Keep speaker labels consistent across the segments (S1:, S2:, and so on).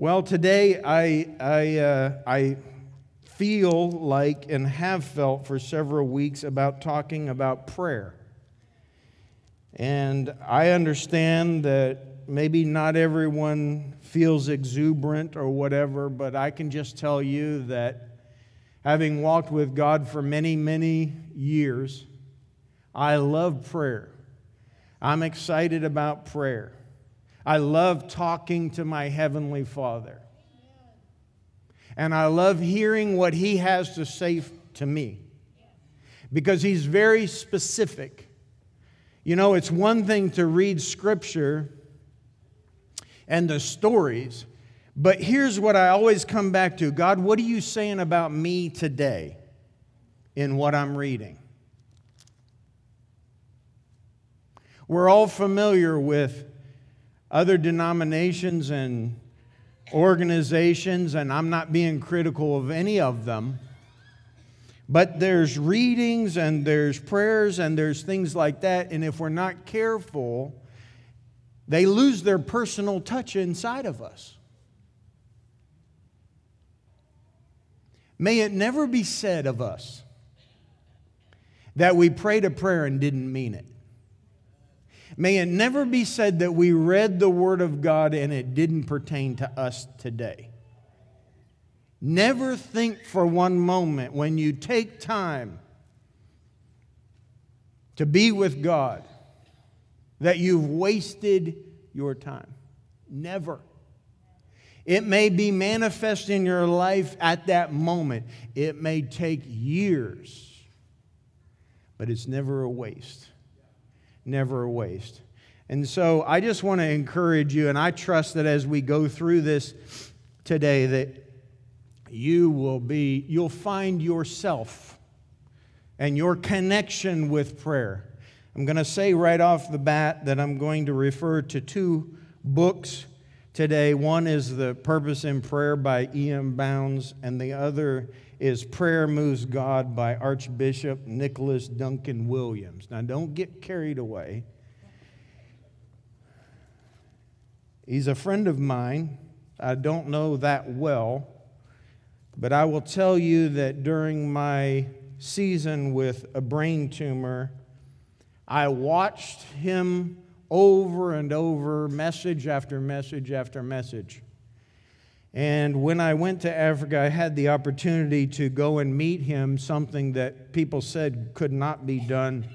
S1: Well, today I, I, uh, I feel like and have felt for several weeks about talking about prayer. And I understand that maybe not everyone feels exuberant or whatever, but I can just tell you that having walked with God for many, many years, I love prayer. I'm excited about prayer. I love talking to my Heavenly Father. And I love hearing what He has to say to me because He's very specific. You know, it's one thing to read Scripture and the stories, but here's what I always come back to God, what are you saying about me today in what I'm reading? We're all familiar with other denominations and organizations, and I'm not being critical of any of them. But there's readings and there's prayers and there's things like that. And if we're not careful, they lose their personal touch inside of us. May it never be said of us that we prayed a prayer and didn't mean it. May it never be said that we read the Word of God and it didn't pertain to us today. Never think for one moment when you take time to be with God that you've wasted your time. Never. It may be manifest in your life at that moment, it may take years, but it's never a waste never a waste. And so I just want to encourage you, and I trust that as we go through this today, that you will be, you'll find yourself and your connection with prayer. I'm going to say right off the bat that I'm going to refer to two books today. One is The Purpose in Prayer by E.M. Bounds, and the other is Prayer Moves God by Archbishop Nicholas Duncan Williams. Now, don't get carried away. He's a friend of mine. I don't know that well, but I will tell you that during my season with a brain tumor, I watched him over and over, message after message after message. And when I went to Africa, I had the opportunity to go and meet him, something that people said could not be done.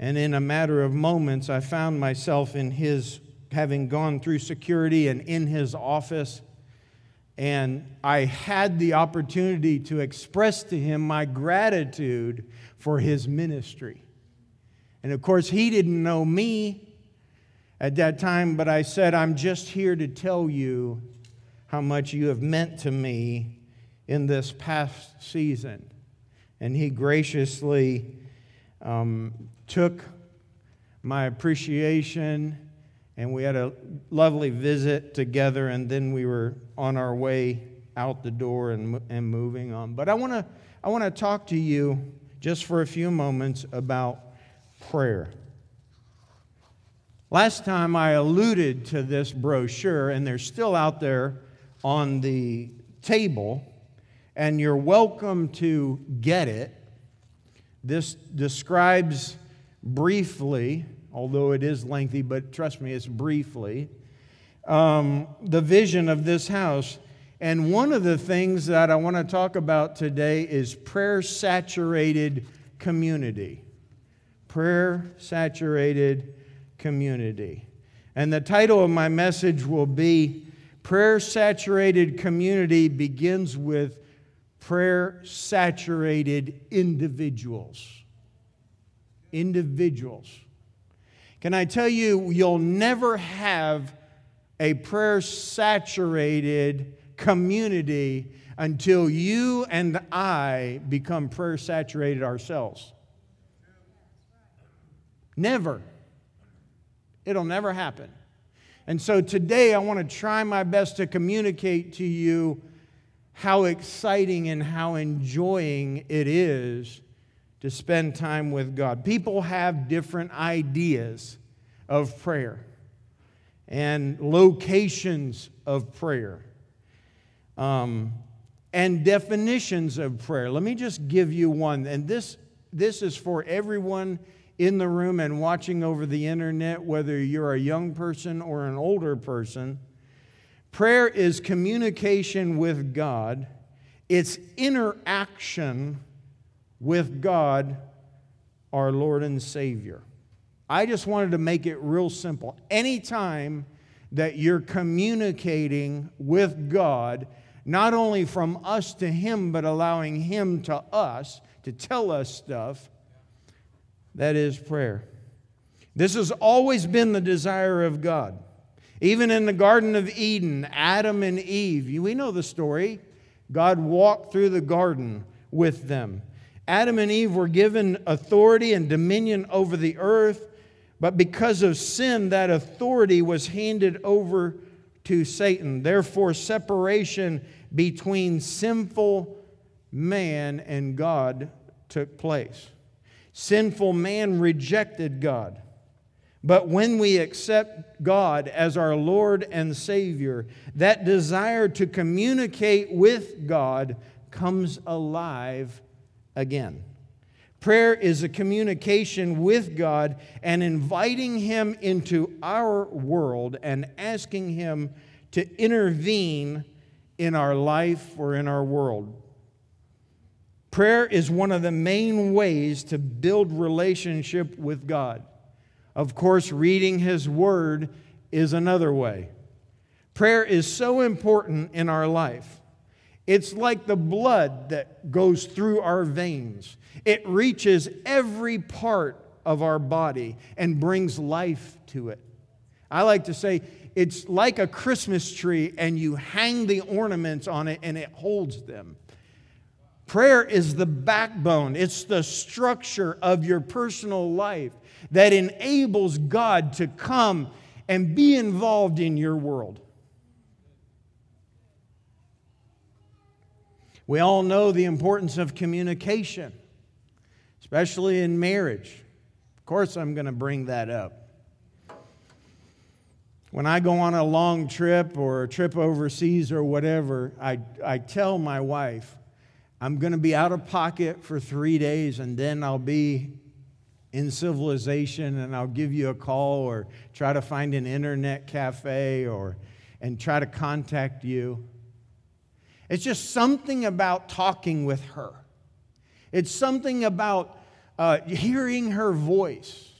S1: And in a matter of moments, I found myself in his, having gone through security and in his office. And I had the opportunity to express to him my gratitude for his ministry. And of course, he didn't know me at that time, but I said, I'm just here to tell you how much you have meant to me in this past season. And he graciously um, took my appreciation, and we had a lovely visit together, and then we were on our way out the door and, and moving on. But I want to I want to talk to you just for a few moments about prayer. Last time I alluded to this brochure, and they're still out there on the table, and you're welcome to get it. This describes briefly, although it is lengthy, but trust me, it's briefly, um, the vision of this house. And one of the things that I want to talk about today is prayer saturated community. Prayer saturated community. And the title of my message will be Prayer saturated community begins with prayer saturated individuals. Individuals. Can I tell you, you'll never have a prayer saturated community until you and I become prayer saturated ourselves. Never. It'll never happen. And so today I want to try my best to communicate to you how exciting and how enjoying it is to spend time with God. People have different ideas of prayer. and locations of prayer um, and definitions of prayer. Let me just give you one, and this, this is for everyone in the room and watching over the internet, whether you're a young person or an older person. Prayer is communication with God, it's interaction with God, our Lord and Savior. I just wanted to make it real simple. Anytime that you're communicating with God, not only from us to Him, but allowing Him to us to tell us stuff, that is prayer. This has always been the desire of God. Even in the Garden of Eden, Adam and Eve, we know the story. God walked through the garden with them. Adam and Eve were given authority and dominion over the earth, but because of sin, that authority was handed over to Satan. Therefore, separation between sinful man and God took place. Sinful man rejected God. But when we accept God as our Lord and Savior, that desire to communicate with God comes alive again. Prayer is a communication with God and inviting Him into our world and asking Him to intervene in our life or in our world. Prayer is one of the main ways to build relationship with God. Of course, reading His Word is another way. Prayer is so important in our life. It's like the blood that goes through our veins. It reaches every part of our body and brings life to it. I like to say it's like a Christmas tree, and you hang the ornaments on it and it holds them. Prayer is the backbone, it's the structure of your personal life that enables God to come and be involved in your world. We all know the importance of communication, especially in marriage. Of course, I'm going to bring that up. When I go on a long trip or a trip overseas or whatever, I, I tell my wife, I'm going to be out of pocket for three days and then I'll be in civilization and I'll give you a call or try to find an internet cafe or and try to contact you. It's just something about talking with her. It's something about uh, hearing her voice,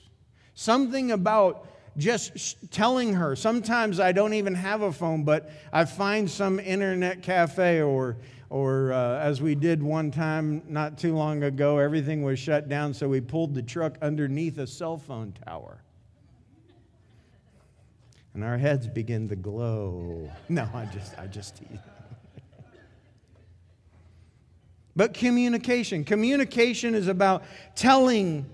S1: something about just telling her. Sometimes I don't even have a phone, but I find some internet cafe or or uh, as we did one time not too long ago, everything was shut down, so we pulled the truck underneath a cell phone tower. And our heads begin to glow. No, I just, I just. But communication. Communication is about telling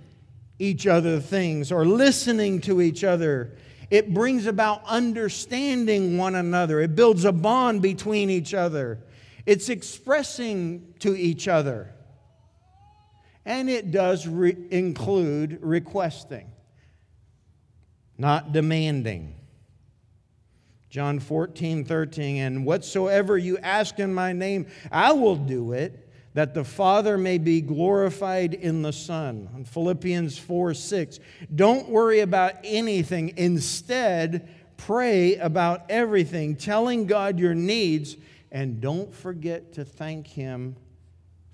S1: each other things or listening to each other. It brings about understanding one another. It builds a bond between each other. It's expressing to each other. And it does re- include requesting, not demanding. John 14, 13, and whatsoever you ask in my name, I will do it that the Father may be glorified in the Son. In Philippians 4 6. Don't worry about anything. Instead, pray about everything, telling God your needs, and don't forget to thank Him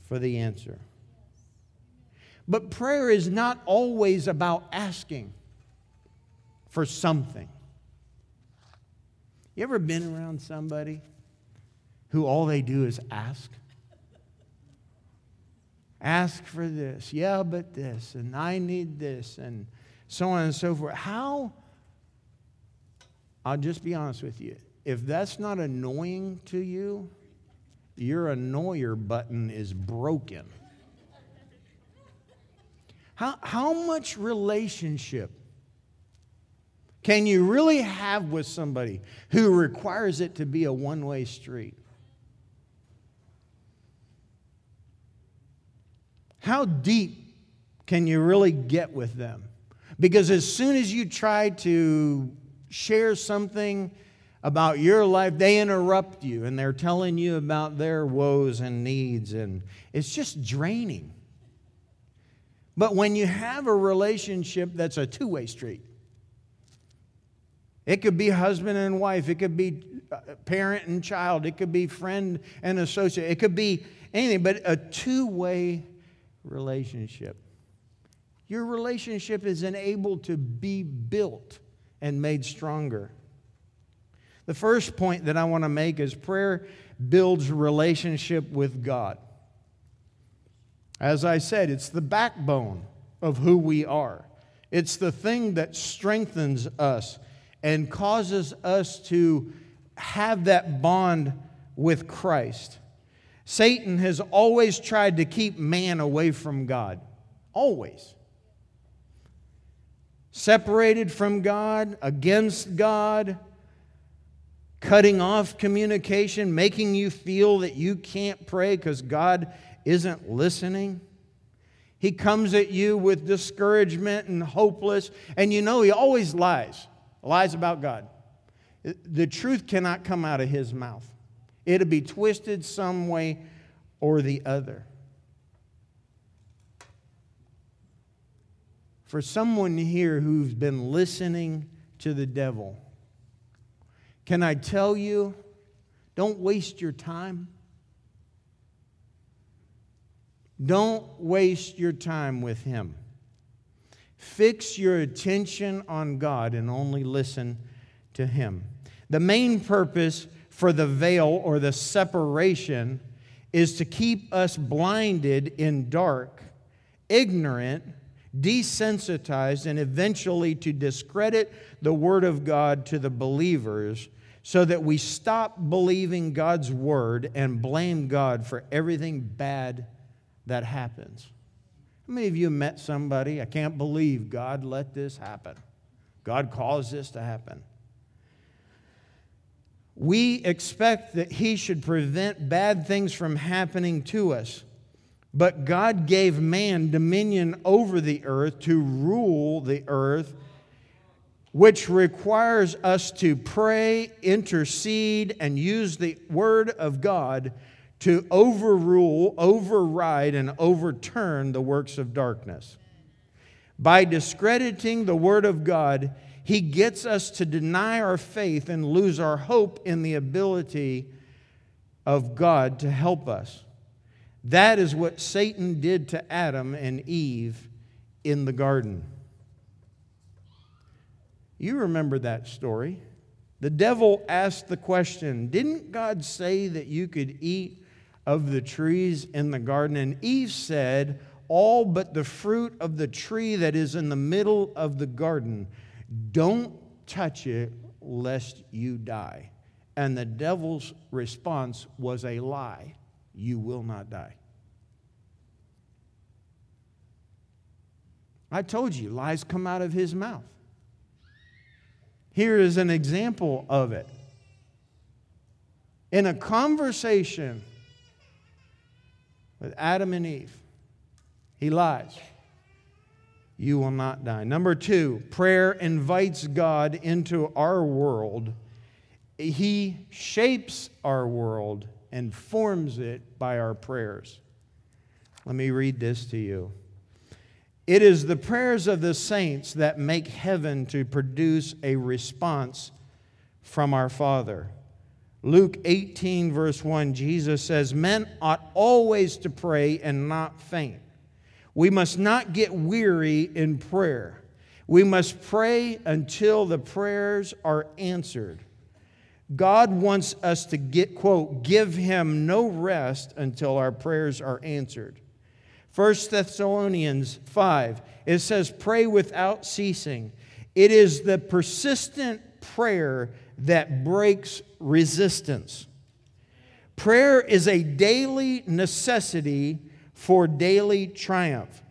S1: for the answer. But prayer is not always about asking for something. You ever been around somebody who all they do is ask? ask for this. Yeah, but this. And I need this. And so on and so forth. How? I'll just be honest with you. If that's not annoying to you, your annoyer button is broken. How, how much relationship can you really have with somebody who requires it to be a one way street? How deep can you really get with them? Because as soon as you try to share something about your life, they interrupt you and they're telling you about their woes and needs, and it's just draining. But when you have a relationship that's a two way street, it could be husband and wife, it could be uh, parent and child, it could be friend and associate, it could be anything, but a two way relationship. Your relationship is enabled to be built and made stronger. The first point that I want to make is prayer builds relationship with God. As I said, it's the backbone of who we are. It's the thing that strengthens us and causes us to have that bond with Christ. Satan has always tried to keep man away from God. Always separated from God, against God, cutting off communication, making you feel that you can't pray because God isn't listening. He comes at you with discouragement and hopeless, and you know he always lies, lies about God. The truth cannot come out of his mouth. It'll be twisted some way or the other. For someone here who's been listening to the devil, can I tell you, don't waste your time. Don't waste your time with him. Fix your attention on God and only listen to him. The main purpose for the veil or the separation is to keep us blinded in dark, ignorant, desensitized, and eventually to discredit the Word of God to the believers so that we stop believing God's Word and blame God for everything bad that happens. How many of you met somebody? I can't believe God let this happen. God caused this to happen. We expect that He should prevent bad things from happening to us. But God gave man dominion over the earth to rule the earth, which requires us to pray, intercede, and use the word of God to overrule, override, and overturn the works of darkness. By discrediting the word of God, he gets us to deny our faith and lose our hope in the ability of God to help us. That is what Satan did to Adam and Eve in the garden. You remember that story. The devil asked the question Didn't God say that you could eat of the trees in the garden? And Eve said, All but the fruit of the tree that is in the middle of the garden. Don't touch it lest you die. And the devil's response was a lie you will not die. I told you, lies come out of his mouth. Here is an example of it. In a conversation with Adam and Eve, he lies. You will not die. Number two, prayer invites God into our world. He shapes our world and forms it by our prayers. Let me read this to you. It is the prayers of the saints that make heaven to produce a response from our Father. Luke 18, verse 1, Jesus says, Men ought always to pray and not faint. We must not get weary in prayer. We must pray until the prayers are answered. God wants us to get, quote, give him no rest until our prayers are answered. 1 Thessalonians 5, it says, pray without ceasing. It is the persistent prayer that breaks resistance. Prayer is a daily necessity for daily triumph.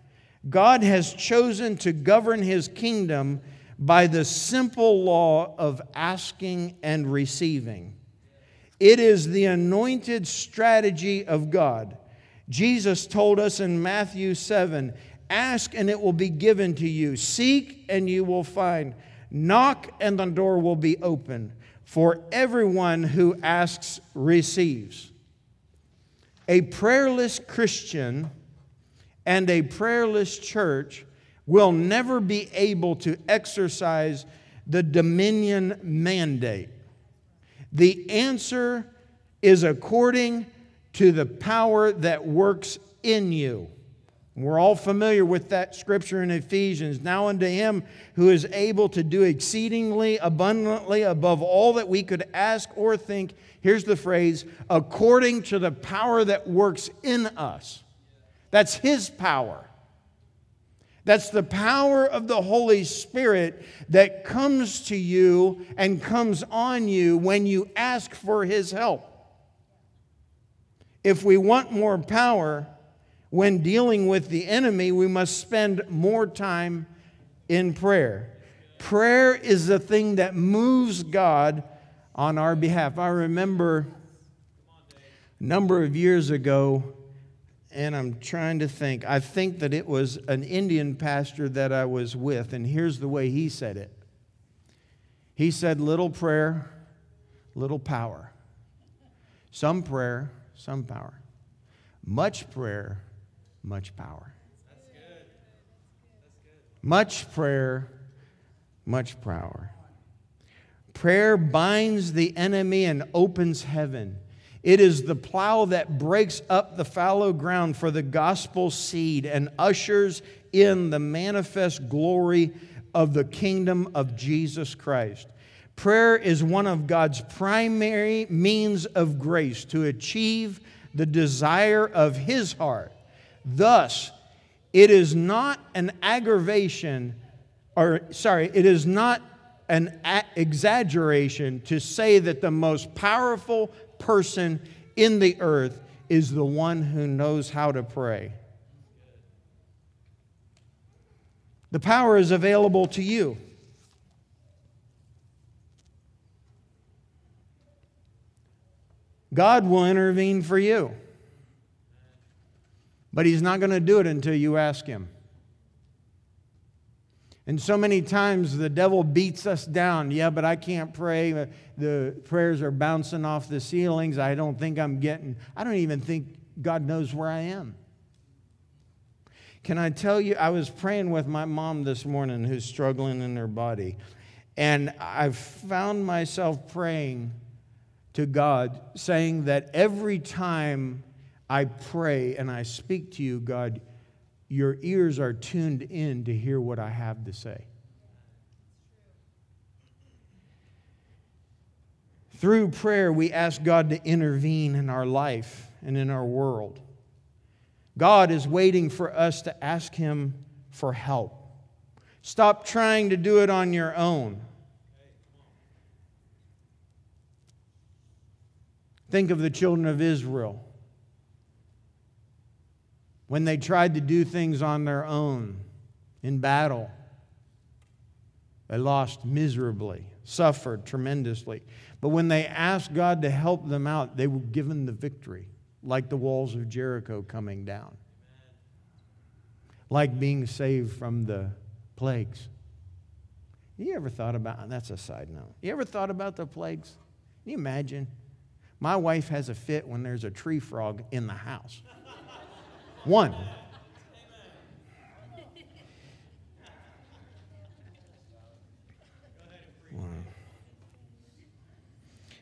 S1: God has chosen to govern his kingdom by the simple law of asking and receiving. It is the anointed strategy of God. Jesus told us in Matthew 7 Ask and it will be given to you, seek and you will find, Knock, and the door will be open. For everyone who asks receives. A prayerless Christian and a prayerless church will never be able to exercise the dominion mandate. The answer is according to the power that works in you. We're all familiar with that scripture in Ephesians. Now unto him who is able to do exceedingly abundantly above all that we could ask or think. Here's the phrase according to the power that works in us. That's his power. That's the power of the Holy Spirit that comes to you and comes on you when you ask for his help. If we want more power, when dealing with the enemy, we must spend more time in prayer. Prayer is the thing that moves God on our behalf. I remember a number of years ago, and I'm trying to think, I think that it was an Indian pastor that I was with, and here's the way he said it. He said, Little prayer, little power. Some prayer, some power. Much prayer, much power. That's good. That's good. Much prayer, much power. Prayer binds the enemy and opens heaven. It is the plow that breaks up the fallow ground for the gospel seed and ushers in the manifest glory of the kingdom of Jesus Christ. Prayer is one of God's primary means of grace to achieve the desire of His heart. Thus, it is not an aggravation, or sorry, it is not an a- exaggeration to say that the most powerful person in the earth is the one who knows how to pray. The power is available to you. God will intervene for you. But He's not going to do it until you ask Him. And so many times the devil beats us down. Yeah, but I can't pray. The prayers are bouncing off the ceilings. I don't think I'm getting, I don't even think God knows where I am. Can I tell you, I was praying with my mom this morning who's struggling in her body. And I found myself praying to God, saying that every time I pray and I speak to you, God, your ears are tuned in to hear what I have to say. Through prayer, we ask God to intervene in our life and in our world. God is waiting for us to ask Him for help. Stop trying to do it on your own. Think of the children of Israel when they tried to do things on their own in battle. They lost miserably, suffered tremendously. But when they asked God to help them out, they were given the victory, like the walls of Jericho coming down, like being saved from the plagues. You ever thought about, that's a side note, you ever thought about the plagues? Can you imagine? My wife has a fit when there's a tree frog in the house. One.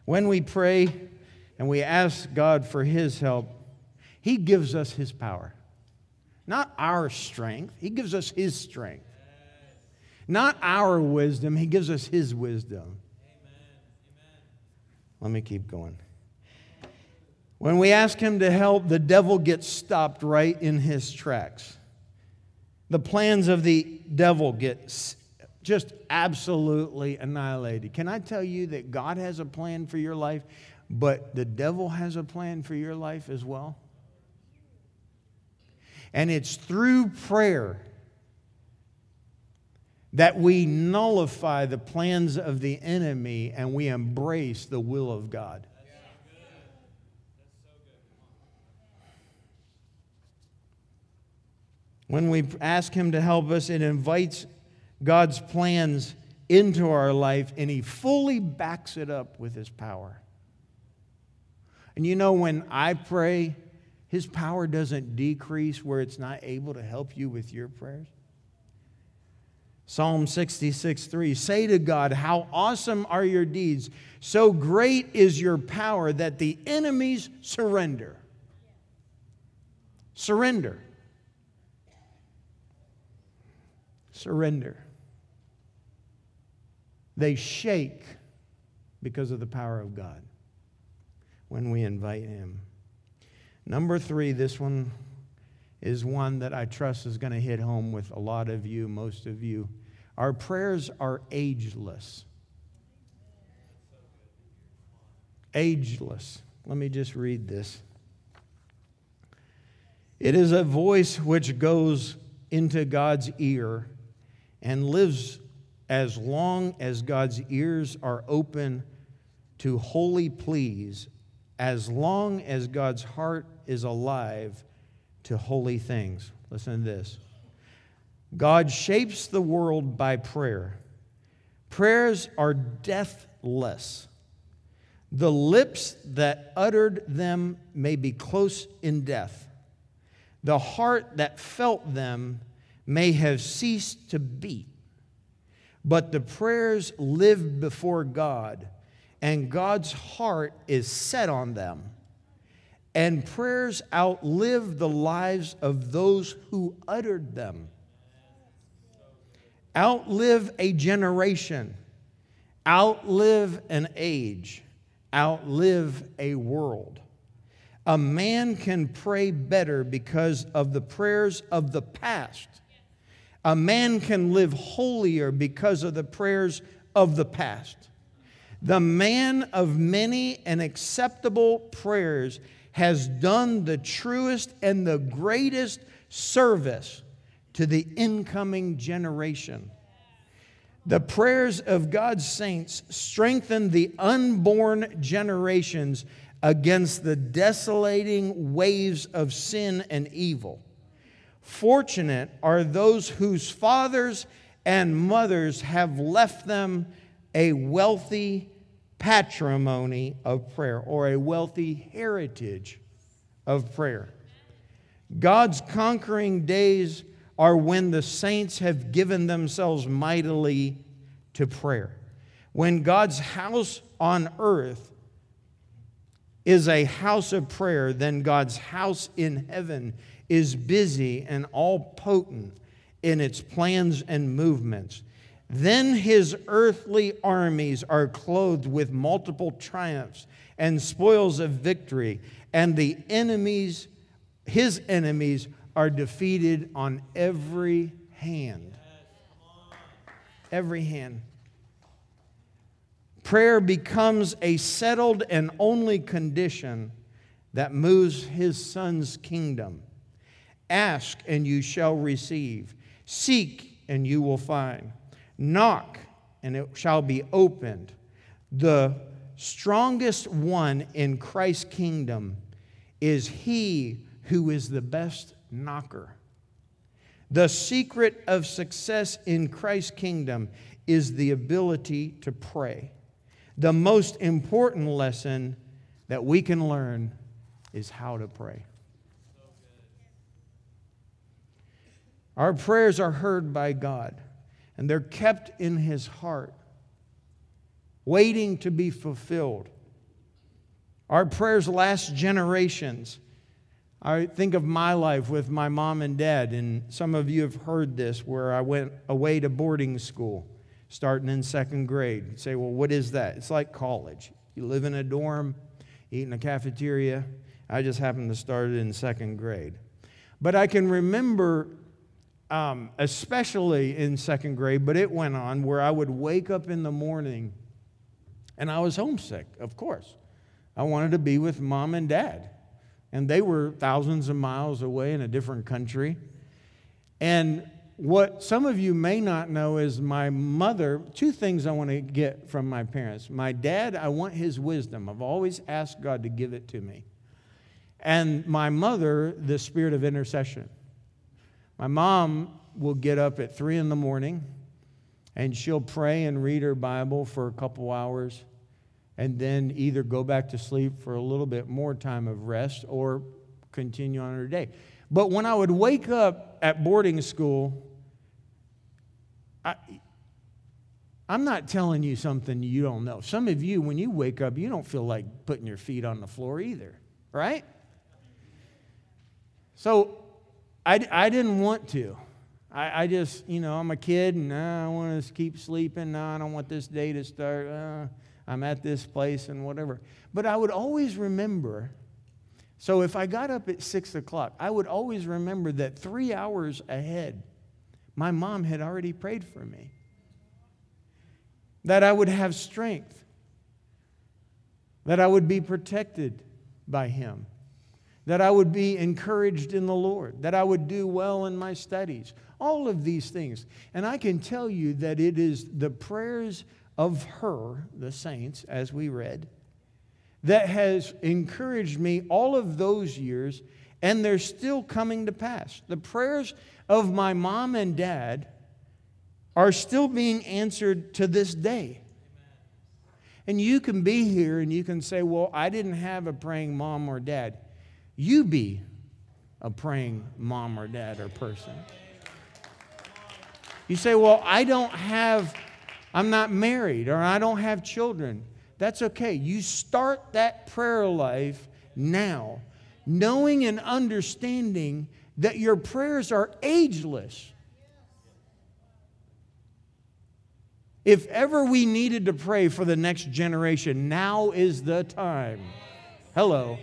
S1: When we pray and we ask God for His help, He gives us His power. Not our strength, He gives us His strength. Not our wisdom, He gives us His wisdom. Let me keep going. When we ask him to help, the devil gets stopped right in his tracks. The plans of the devil get just absolutely annihilated. Can I tell you that God has a plan for your life, but the devil has a plan for your life as well? And it's through prayer that we nullify the plans of the enemy and we embrace the will of God. When we ask Him to help us, it invites God's plans into our life and He fully backs it up with His power. And you know, when I pray, His power doesn't decrease where it's not able to help you with your prayers. Psalm 66 3 Say to God, How awesome are your deeds! So great is your power that the enemies surrender. Surrender. Surrender. They shake because of the power of God when we invite Him. Number three, this one is one that I trust is going to hit home with a lot of you, most of you. Our prayers are ageless. Ageless. Let me just read this. It is a voice which goes into God's ear and lives as long as God's ears are open to holy pleas, as long as God's heart is alive to holy things. Listen to this God shapes the world by prayer. Prayers are deathless. The lips that uttered them may be close in death. The heart that felt them may have ceased to be, but the prayers live before God, and God's heart is set on them. And prayers outlive the lives of those who uttered them. Outlive a generation, outlive an age, outlive a world. A man can pray better because of the prayers of the past a man can live holier because of the prayers of the past. The man of many and acceptable prayers has done the truest and the greatest service to the incoming generation. The prayers of God's saints strengthen the unborn generations against the desolating waves of sin and evil. Fortunate are those whose fathers and mothers have left them a wealthy patrimony of prayer or a wealthy heritage of prayer. God's conquering days are when the saints have given themselves mightily to prayer. When God's house on earth is a house of prayer, then God's house in heaven is busy and all potent in its plans and movements. Then his earthly armies are clothed with multiple triumphs and spoils of victory, and the enemies, his enemies, are defeated on every hand. Every hand. Prayer becomes a settled and only condition that moves his son's kingdom. Ask and you shall receive. Seek and you will find. Knock and it shall be opened. The strongest one in Christ's kingdom is he who is the best knocker. The secret of success in Christ's kingdom is the ability to pray. The most important lesson that we can learn is how to pray. Our prayers are heard by God, and they're kept in His heart, waiting to be fulfilled. Our prayers last generations. I think of my life with my mom and dad, and some of you have heard this where I went away to boarding school starting in second grade. You say, well, what is that? It's like college. You live in a dorm, eat in a cafeteria. I just happened to start it in second grade. But I can remember um, especially in second grade, but it went on where I would wake up in the morning and I was homesick, of course. I wanted to be with mom and dad, and they were thousands of miles away in a different country. And what some of you may not know is my mother, two things I want to get from my parents. My dad, I want his wisdom. I've always asked God to give it to me. And my mother, the spirit of intercession. My mom will get up at three in the morning and she'll pray and read her Bible for a couple hours and then either go back to sleep for a little bit more time of rest or continue on her day. But when I would wake up at boarding school, I, I'm not telling you something you don't know. Some of you, when you wake up, you don't feel like putting your feet on the floor either, right? So I, I didn't want to. I, I just, you know, I'm a kid and uh, I want to keep sleeping. No, I don't want this day to start. Uh, I'm at this place and whatever. But I would always remember. So if I got up at six o'clock, I would always remember that three hours ahead, my mom had already prayed for me. That I would have strength. That I would be protected by Him. That I would be encouraged in the Lord. That I would do well in my studies. All of these things. And I can tell you that it is the prayers of her, the saints, as we read, that has encouraged me all of those years, and they're still coming to pass. The prayers of my mom and dad are still being answered to this day. And you can be here and you can say, Well, I didn't have a praying mom or dad. You be a praying mom or dad or person. You say, Well, I don't have I'm not married or I don't have children. That's okay. You start that prayer life now, knowing and understanding that your prayers are ageless. If ever we needed to pray for the next generation, now is the time. Hello.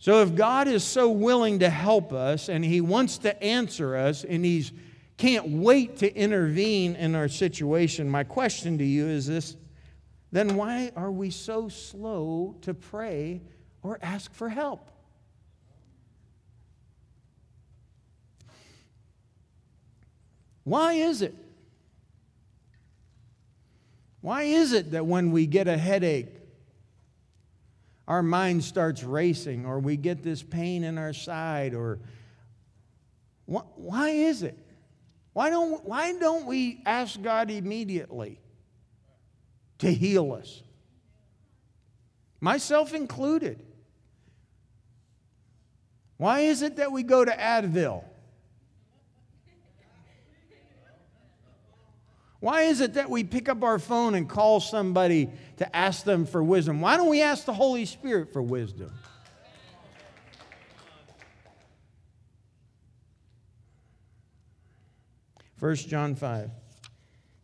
S1: So, if God is so willing to help us and He wants to answer us and He's can't wait to intervene in our situation. My question to you is this then why are we so slow to pray or ask for help? Why is it? Why is it that when we get a headache, our mind starts racing, or we get this pain in our side, or why is it? Why don't, why don't we ask God immediately to heal us? Myself included. Why is it that we go to Advil? Why is it that we pick up our phone and call somebody to ask them for wisdom? Why don't we ask the Holy Spirit for wisdom? 1 John 5.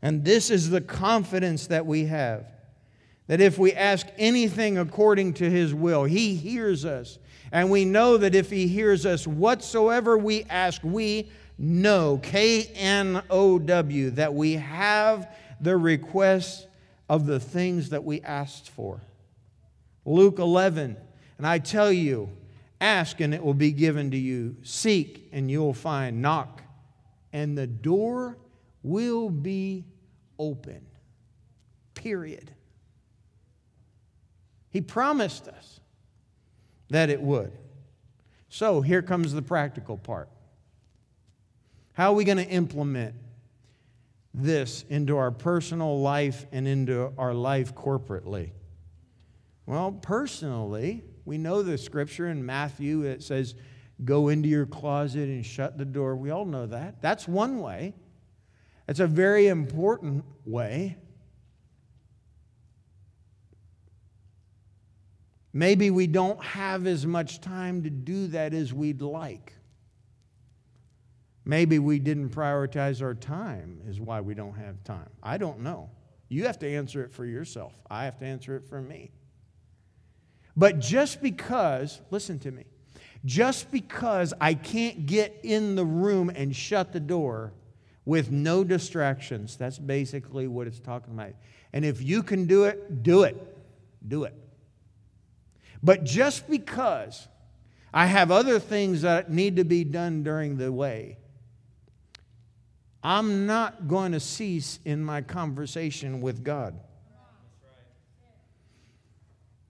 S1: And this is the confidence that we have that if we ask anything according to his will, he hears us. And we know that if he hears us, whatsoever we ask, we know, K N O W, that we have the requests of the things that we asked for. Luke 11, and I tell you, ask and it will be given to you, seek and you will find, knock and the door will be open. Period. He promised us that it would. So here comes the practical part. How are we going to implement this into our personal life and into our life corporately? Well, personally, we know the scripture in Matthew that says, go into your closet and shut the door. We all know that. That's one way. It's a very important way. Maybe we don't have as much time to do that as we'd like. Maybe we didn't prioritize our time, is why we don't have time. I don't know. You have to answer it for yourself. I have to answer it for me. But just because, listen to me, just because I can't get in the room and shut the door with no distractions. That's basically what it's talking about. And if you can do it, do it. Do it. But just because I have other things that need to be done during the way, I'm not going to cease in my conversation with God.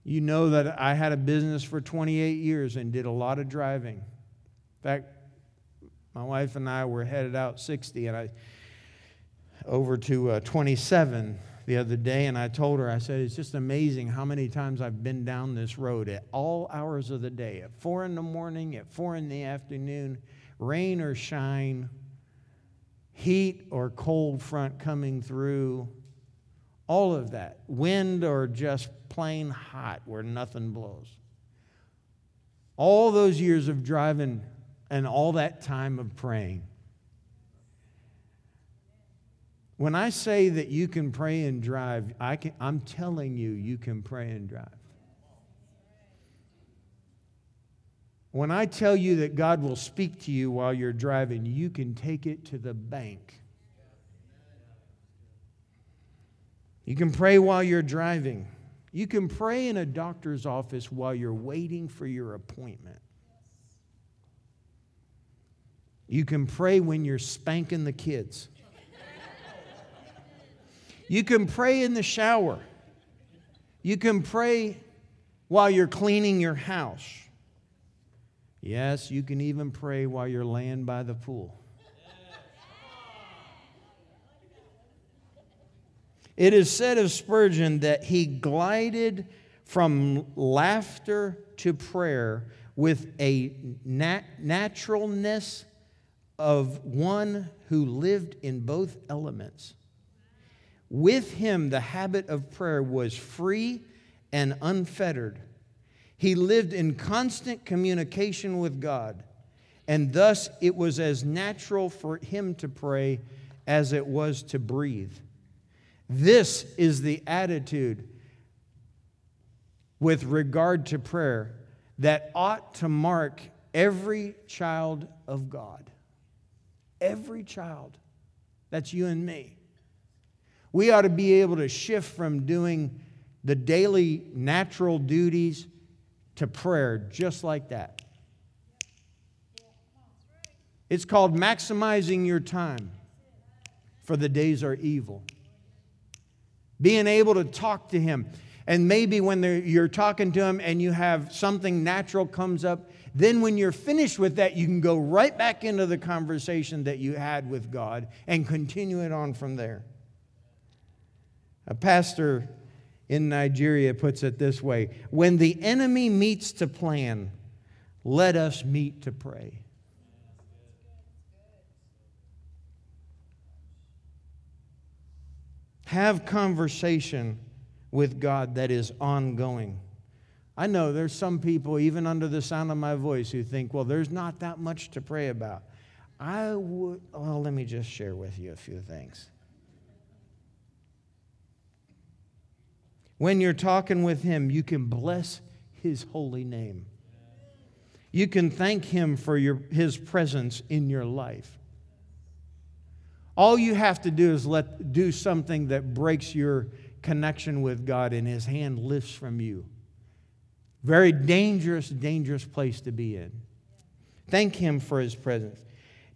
S1: You know that I had a business for 28 years and did a lot of driving. In fact, My wife and I were headed out 60 and I over to uh, 27 the other day and I told her, I said, it's just amazing how many times I've been down this road at all hours of the day, at four in the morning, at four in the afternoon, rain or shine, heat or cold front coming through, all of that, wind or just plain hot where nothing blows. All those years of driving and all that time of praying. When I say that you can pray and drive, I can, I'm telling you, you can pray and drive. When I tell you that God will speak to you while you're driving, you can take it to the bank. You can pray while you're driving. You can pray in a doctor's office while you're waiting for your appointment. You can pray when you're spanking the kids. You can pray in the shower. You can pray while you're cleaning your house. Yes, you can even pray while you're laying by the pool. It is said of Spurgeon that he glided from laughter to prayer with a nat- naturalness of one who lived in both elements. With him, the habit of prayer was free and unfettered. He lived in constant communication with God, and thus it was as natural for him to pray as it was to breathe. This is the attitude with regard to prayer that ought to mark every child of God. Every child. That's you and me. We ought to be able to shift from doing the daily natural duties to prayer just like that. It's called maximizing your time, for the days are evil. Being able to talk to Him. And maybe when you're talking to Him and you have something natural comes up, then when you're finished with that, you can go right back into the conversation that you had with God and continue it on from there. A pastor in Nigeria puts it this way When the enemy meets to plan, let us meet to pray. Have conversation with God that is ongoing. I know there's some people, even under the sound of my voice, who think, well, there's not that much to pray about. I would, well, let me just share with you a few things. When you're talking with Him, you can bless His holy name. You can thank Him for your, His presence in your life. All you have to do is let, do something that breaks your connection with God, and His hand lifts from you. Very dangerous, dangerous place to be in. Thank Him for His presence.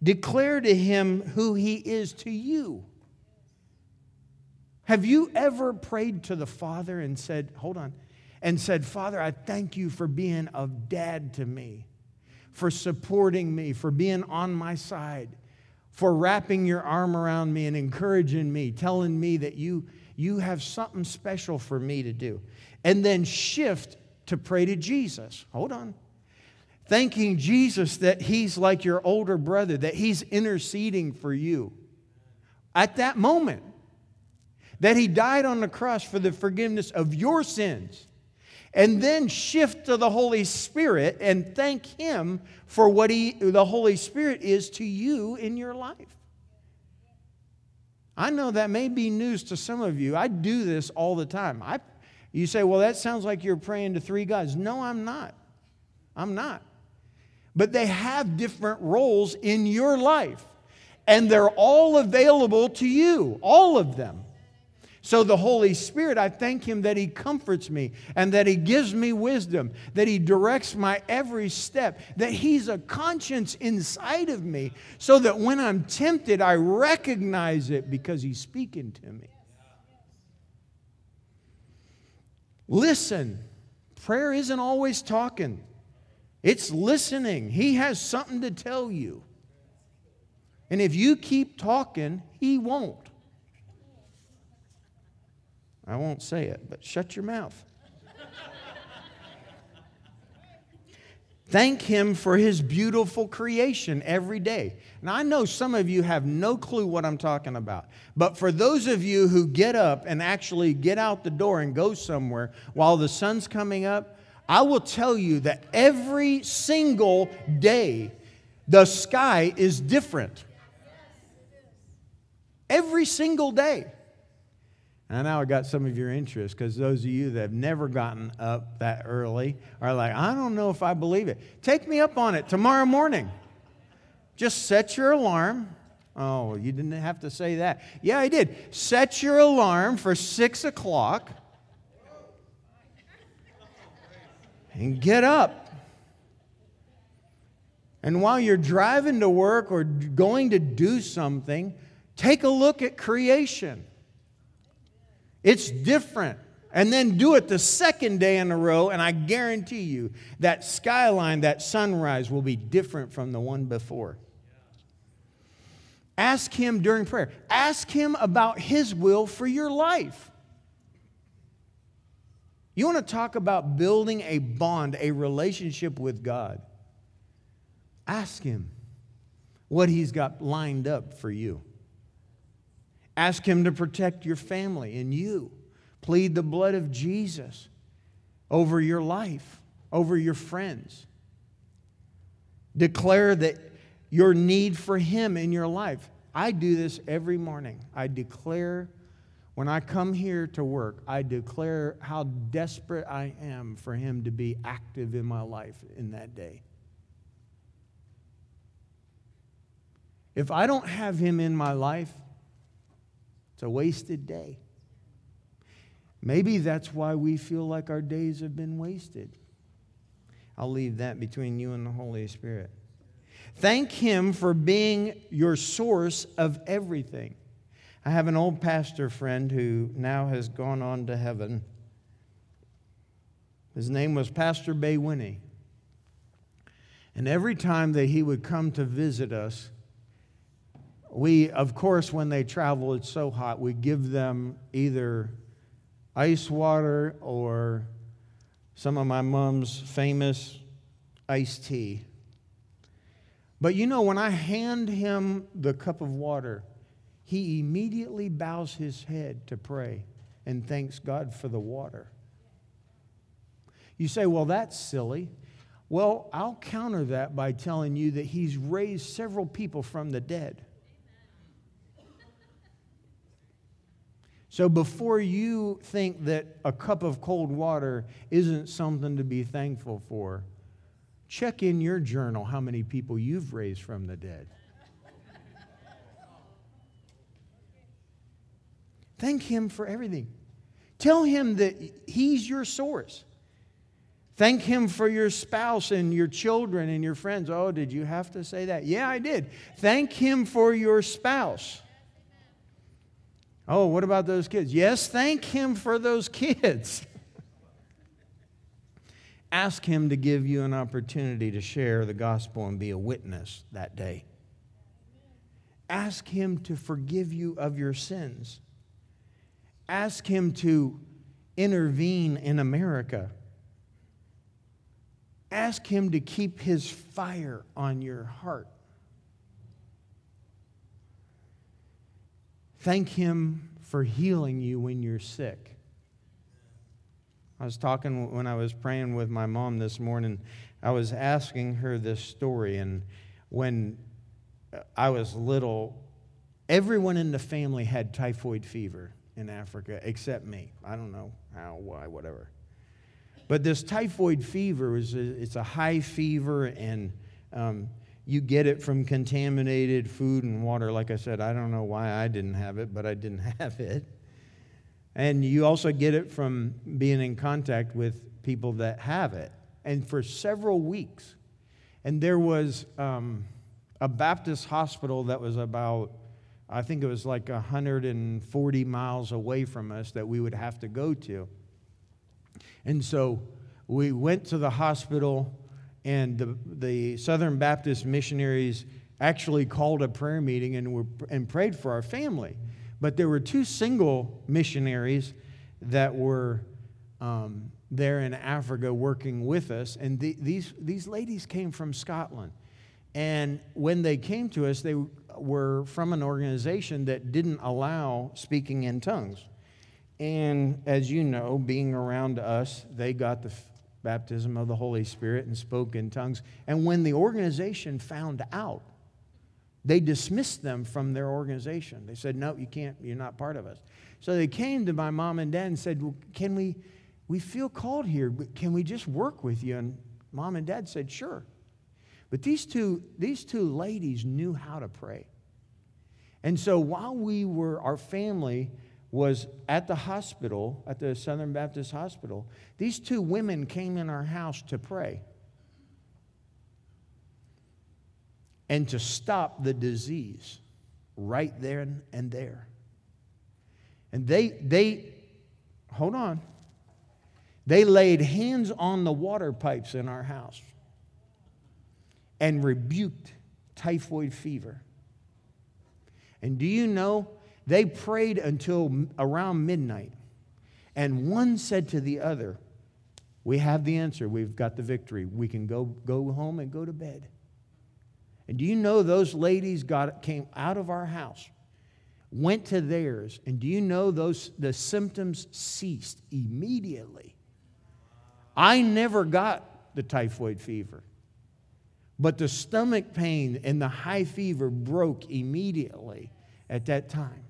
S1: Declare to Him who He is to you. Have you ever prayed to the Father and said, hold on, and said, Father, I thank you for being a dad to me, for supporting me, for being on my side, for wrapping your arm around me and encouraging me, telling me that you, you have something special for me to do. And then shift to pray to Jesus. Hold on. Thanking Jesus that he's like your older brother, that he's interceding for you at that moment that he died on the cross for the forgiveness of your sins. And then shift to the Holy Spirit and thank him for what he, the Holy Spirit is to you in your life. I know that may be news to some of you. I do this all the time. I, you say, well, that sounds like you're praying to three gods. No, I'm not. I'm not. But they have different roles in your life, and they're all available to you, all of them. So, the Holy Spirit, I thank Him that He comforts me and that He gives me wisdom, that He directs my every step, that He's a conscience inside of me, so that when I'm tempted, I recognize it because He's speaking to me. Listen, prayer isn't always talking, it's listening. He has something to tell you. And if you keep talking, he won't. I won't say it, but shut your mouth. Thank Him for His beautiful creation every day. Now, I know some of you have no clue what I'm talking about, but for those of you who get up and actually get out the door and go somewhere while the sun's coming up, I will tell you that every single day the sky is different. Every single day. And now I got some of your interest because those of you that have never gotten up that early are like, I don't know if I believe it. Take me up on it tomorrow morning. Just set your alarm. Oh, you didn't have to say that. Yeah, I did. Set your alarm for six o'clock and get up. And while you're driving to work or going to do something, take a look at creation. It's different. And then do it the second day in a row, and I guarantee you that skyline, that sunrise will be different from the one before. Ask Him during prayer. Ask Him about His will for your life. You want to talk about building a bond, a relationship with God? Ask Him what He's got lined up for you. Ask Him to protect your family and you. Plead the blood of Jesus over your life, over your friends. Declare that your need for Him in your life. I do this every morning. I declare, when I come here to work, I declare how desperate I am for Him to be active in my life in that day. If I don't have Him in my life, it's a wasted day. Maybe that's why we feel like our days have been wasted. I'll leave that between you and the Holy Spirit. Thank Him for being your source of everything. I have an old pastor friend who now has gone on to heaven. His name was Pastor Bay Winnie. And every time that he would come to visit us, we, of course, when they travel, it's so hot, we give them either ice water or some of my mom's famous iced tea. But you know, when I hand him the cup of water, he immediately bows his head to pray and thanks God for the water. You say, well, that's silly. Well, I'll counter that by telling you that he's raised several people from the dead. So before you think that a cup of cold water isn't something to be thankful for, check in your journal how many people you've raised from the dead. Thank Him for everything. Tell Him that He's your source. Thank Him for your spouse and your children and your friends. Oh, did you have to say that? Yeah, I did. Thank Him for your spouse. Oh, what about those kids? Yes, thank Him for those kids. Ask Him to give you an opportunity to share the gospel and be a witness that day. Ask Him to forgive you of your sins. Ask Him to intervene in America. Ask Him to keep His fire on your heart. Thank Him for healing you when you're sick. I was talking when I was praying with my mom this morning, I was asking her this story. And when I was little, everyone in the family had typhoid fever in Africa except me. I don't know how, why, whatever. But this typhoid fever is a, it's a high fever, and um, you get it from contaminated food and water. Like I said, I don't know why I didn't have it, but I didn't have it. And you also get it from being in contact with people that have it. And for several weeks. And there was um, a Baptist hospital that was about, I think it was like 140 miles away from us that we would have to go to. And so we went to the hospital and the, the Southern Baptist missionaries actually called a prayer meeting and, were, and prayed for our family. But there were two single missionaries that were um, there in Africa working with us. And the, these, these ladies came from Scotland. And when they came to us, they were from an organization that didn't allow speaking in tongues. And as you know, being around us, they got the baptism of the Holy Spirit and spoke in tongues. And when the organization found out, they dismissed them from their organization. They said, No, you can't, you're not part of us. So they came to my mom and dad and said, well, Can we, we feel called here, can we just work with you? And mom and dad said, Sure. But these two, these two ladies knew how to pray. And so while we were, our family was at the hospital, at the Southern Baptist Hospital, these two women came in our house to pray and to stop the disease right there and there. And they, they, hold on, they laid hands on the water pipes in our house and rebuked typhoid fever. And do you know they prayed until around midnight. And one said to the other, We have the answer. We've got the victory. We can go, go home and go to bed. And do you know those ladies got, came out of our house, went to theirs, and do you know those the symptoms ceased immediately? I never got the typhoid fever. But the stomach pain and the high fever broke immediately at that time.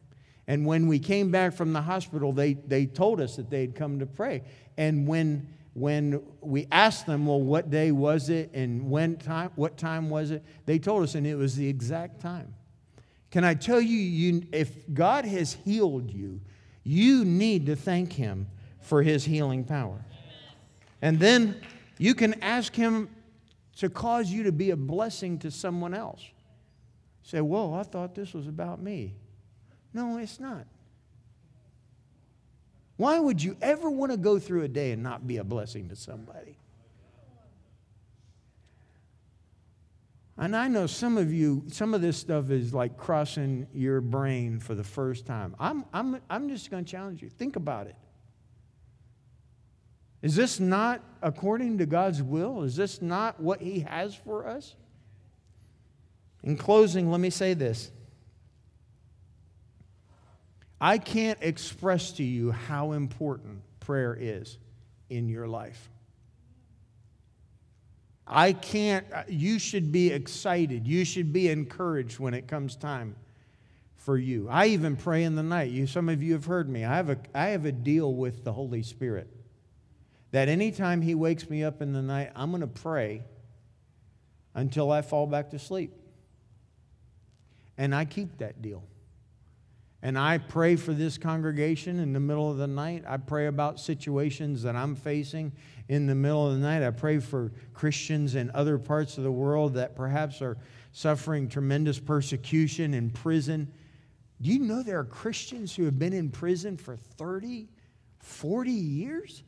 S1: And when we came back from the hospital, they, they told us that they had come to pray. And when, when we asked them, well, what day was it and when time, what time was it? They told us, and it was the exact time. Can I tell you, you if God has healed you, you need to thank Him for His healing power. And then you can ask Him to cause you to be a blessing to someone else. Say, whoa, I thought this was about me. No, it's not. Why would you ever want to go through a day and not be a blessing to somebody? And I know some of you, some of this stuff is like crossing your brain for the first time. I'm, I'm, I'm just going to challenge you. Think about it. Is this not according to God's will? Is this not what He has for us? In closing, let me say this I can't express to you how important prayer is in your life. I can't, you should be excited. You should be encouraged when it comes time for you. I even pray in the night. You, some of you have heard me. I have, a, I have a deal with the Holy Spirit that anytime He wakes me up in the night, I'm going to pray until I fall back to sleep. And I keep that deal. And I pray for this congregation in the middle of the night. I pray about situations that I'm facing in the middle of the night. I pray for Christians in other parts of the world that perhaps are suffering tremendous persecution in prison. Do you know there are Christians who have been in prison for 30, 40 years?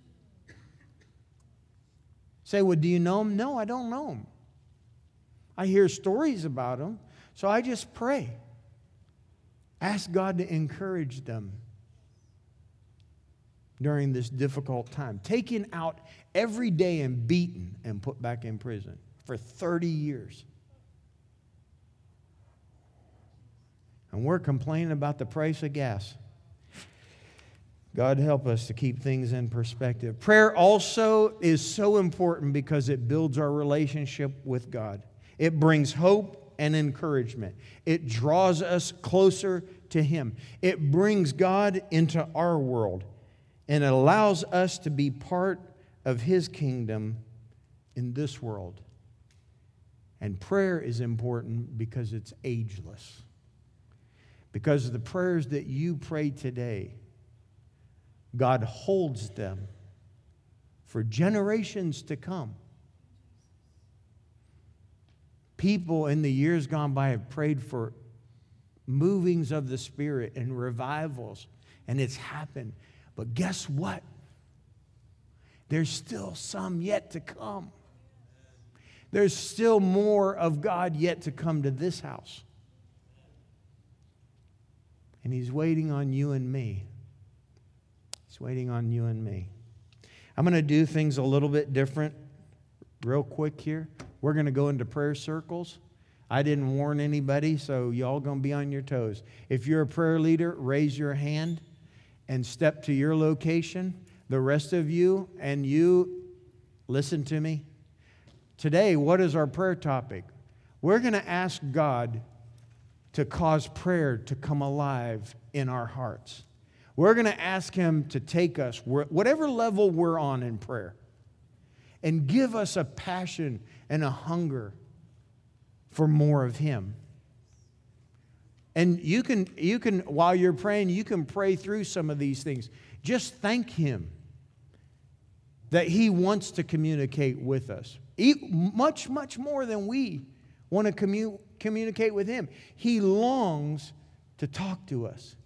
S1: Say, well, do you know them? No, I don't know them. I hear stories about them, so I just pray. Ask God to encourage them during this difficult time. Taken out every day and beaten and put back in prison for 30 years. And we're complaining about the price of gas. God help us to keep things in perspective. Prayer also is so important because it builds our relationship with God. It brings hope and encouragement. It draws us closer to Him. It brings God into our world and it allows us to be part of His kingdom in this world. And prayer is important because it's ageless. Because the prayers that you pray today, God holds them for generations to come. People in the years gone by have prayed for movings of the Spirit and revivals, and it's happened. But guess what? There's still some yet to come. There's still more of God yet to come to this house. And He's waiting on you and me. He's waiting on you and me. I'm going to do things a little bit different real quick here. We're going to go into prayer circles. I didn't warn anybody, so y'all going to be on your toes. If you're a prayer leader, raise your hand and step to your location. The rest of you and you, listen to me. Today, what is our prayer topic? We're going to ask God to cause prayer to come alive in our hearts. We're going to ask Him to take us, whatever level we're on in prayer, and give us a passion and a hunger for more of Him. And you can, you can, while you're praying, you can pray through some of these things. Just thank Him that He wants to communicate with us, much, much more than we want to commu- communicate with Him. He longs to talk to us.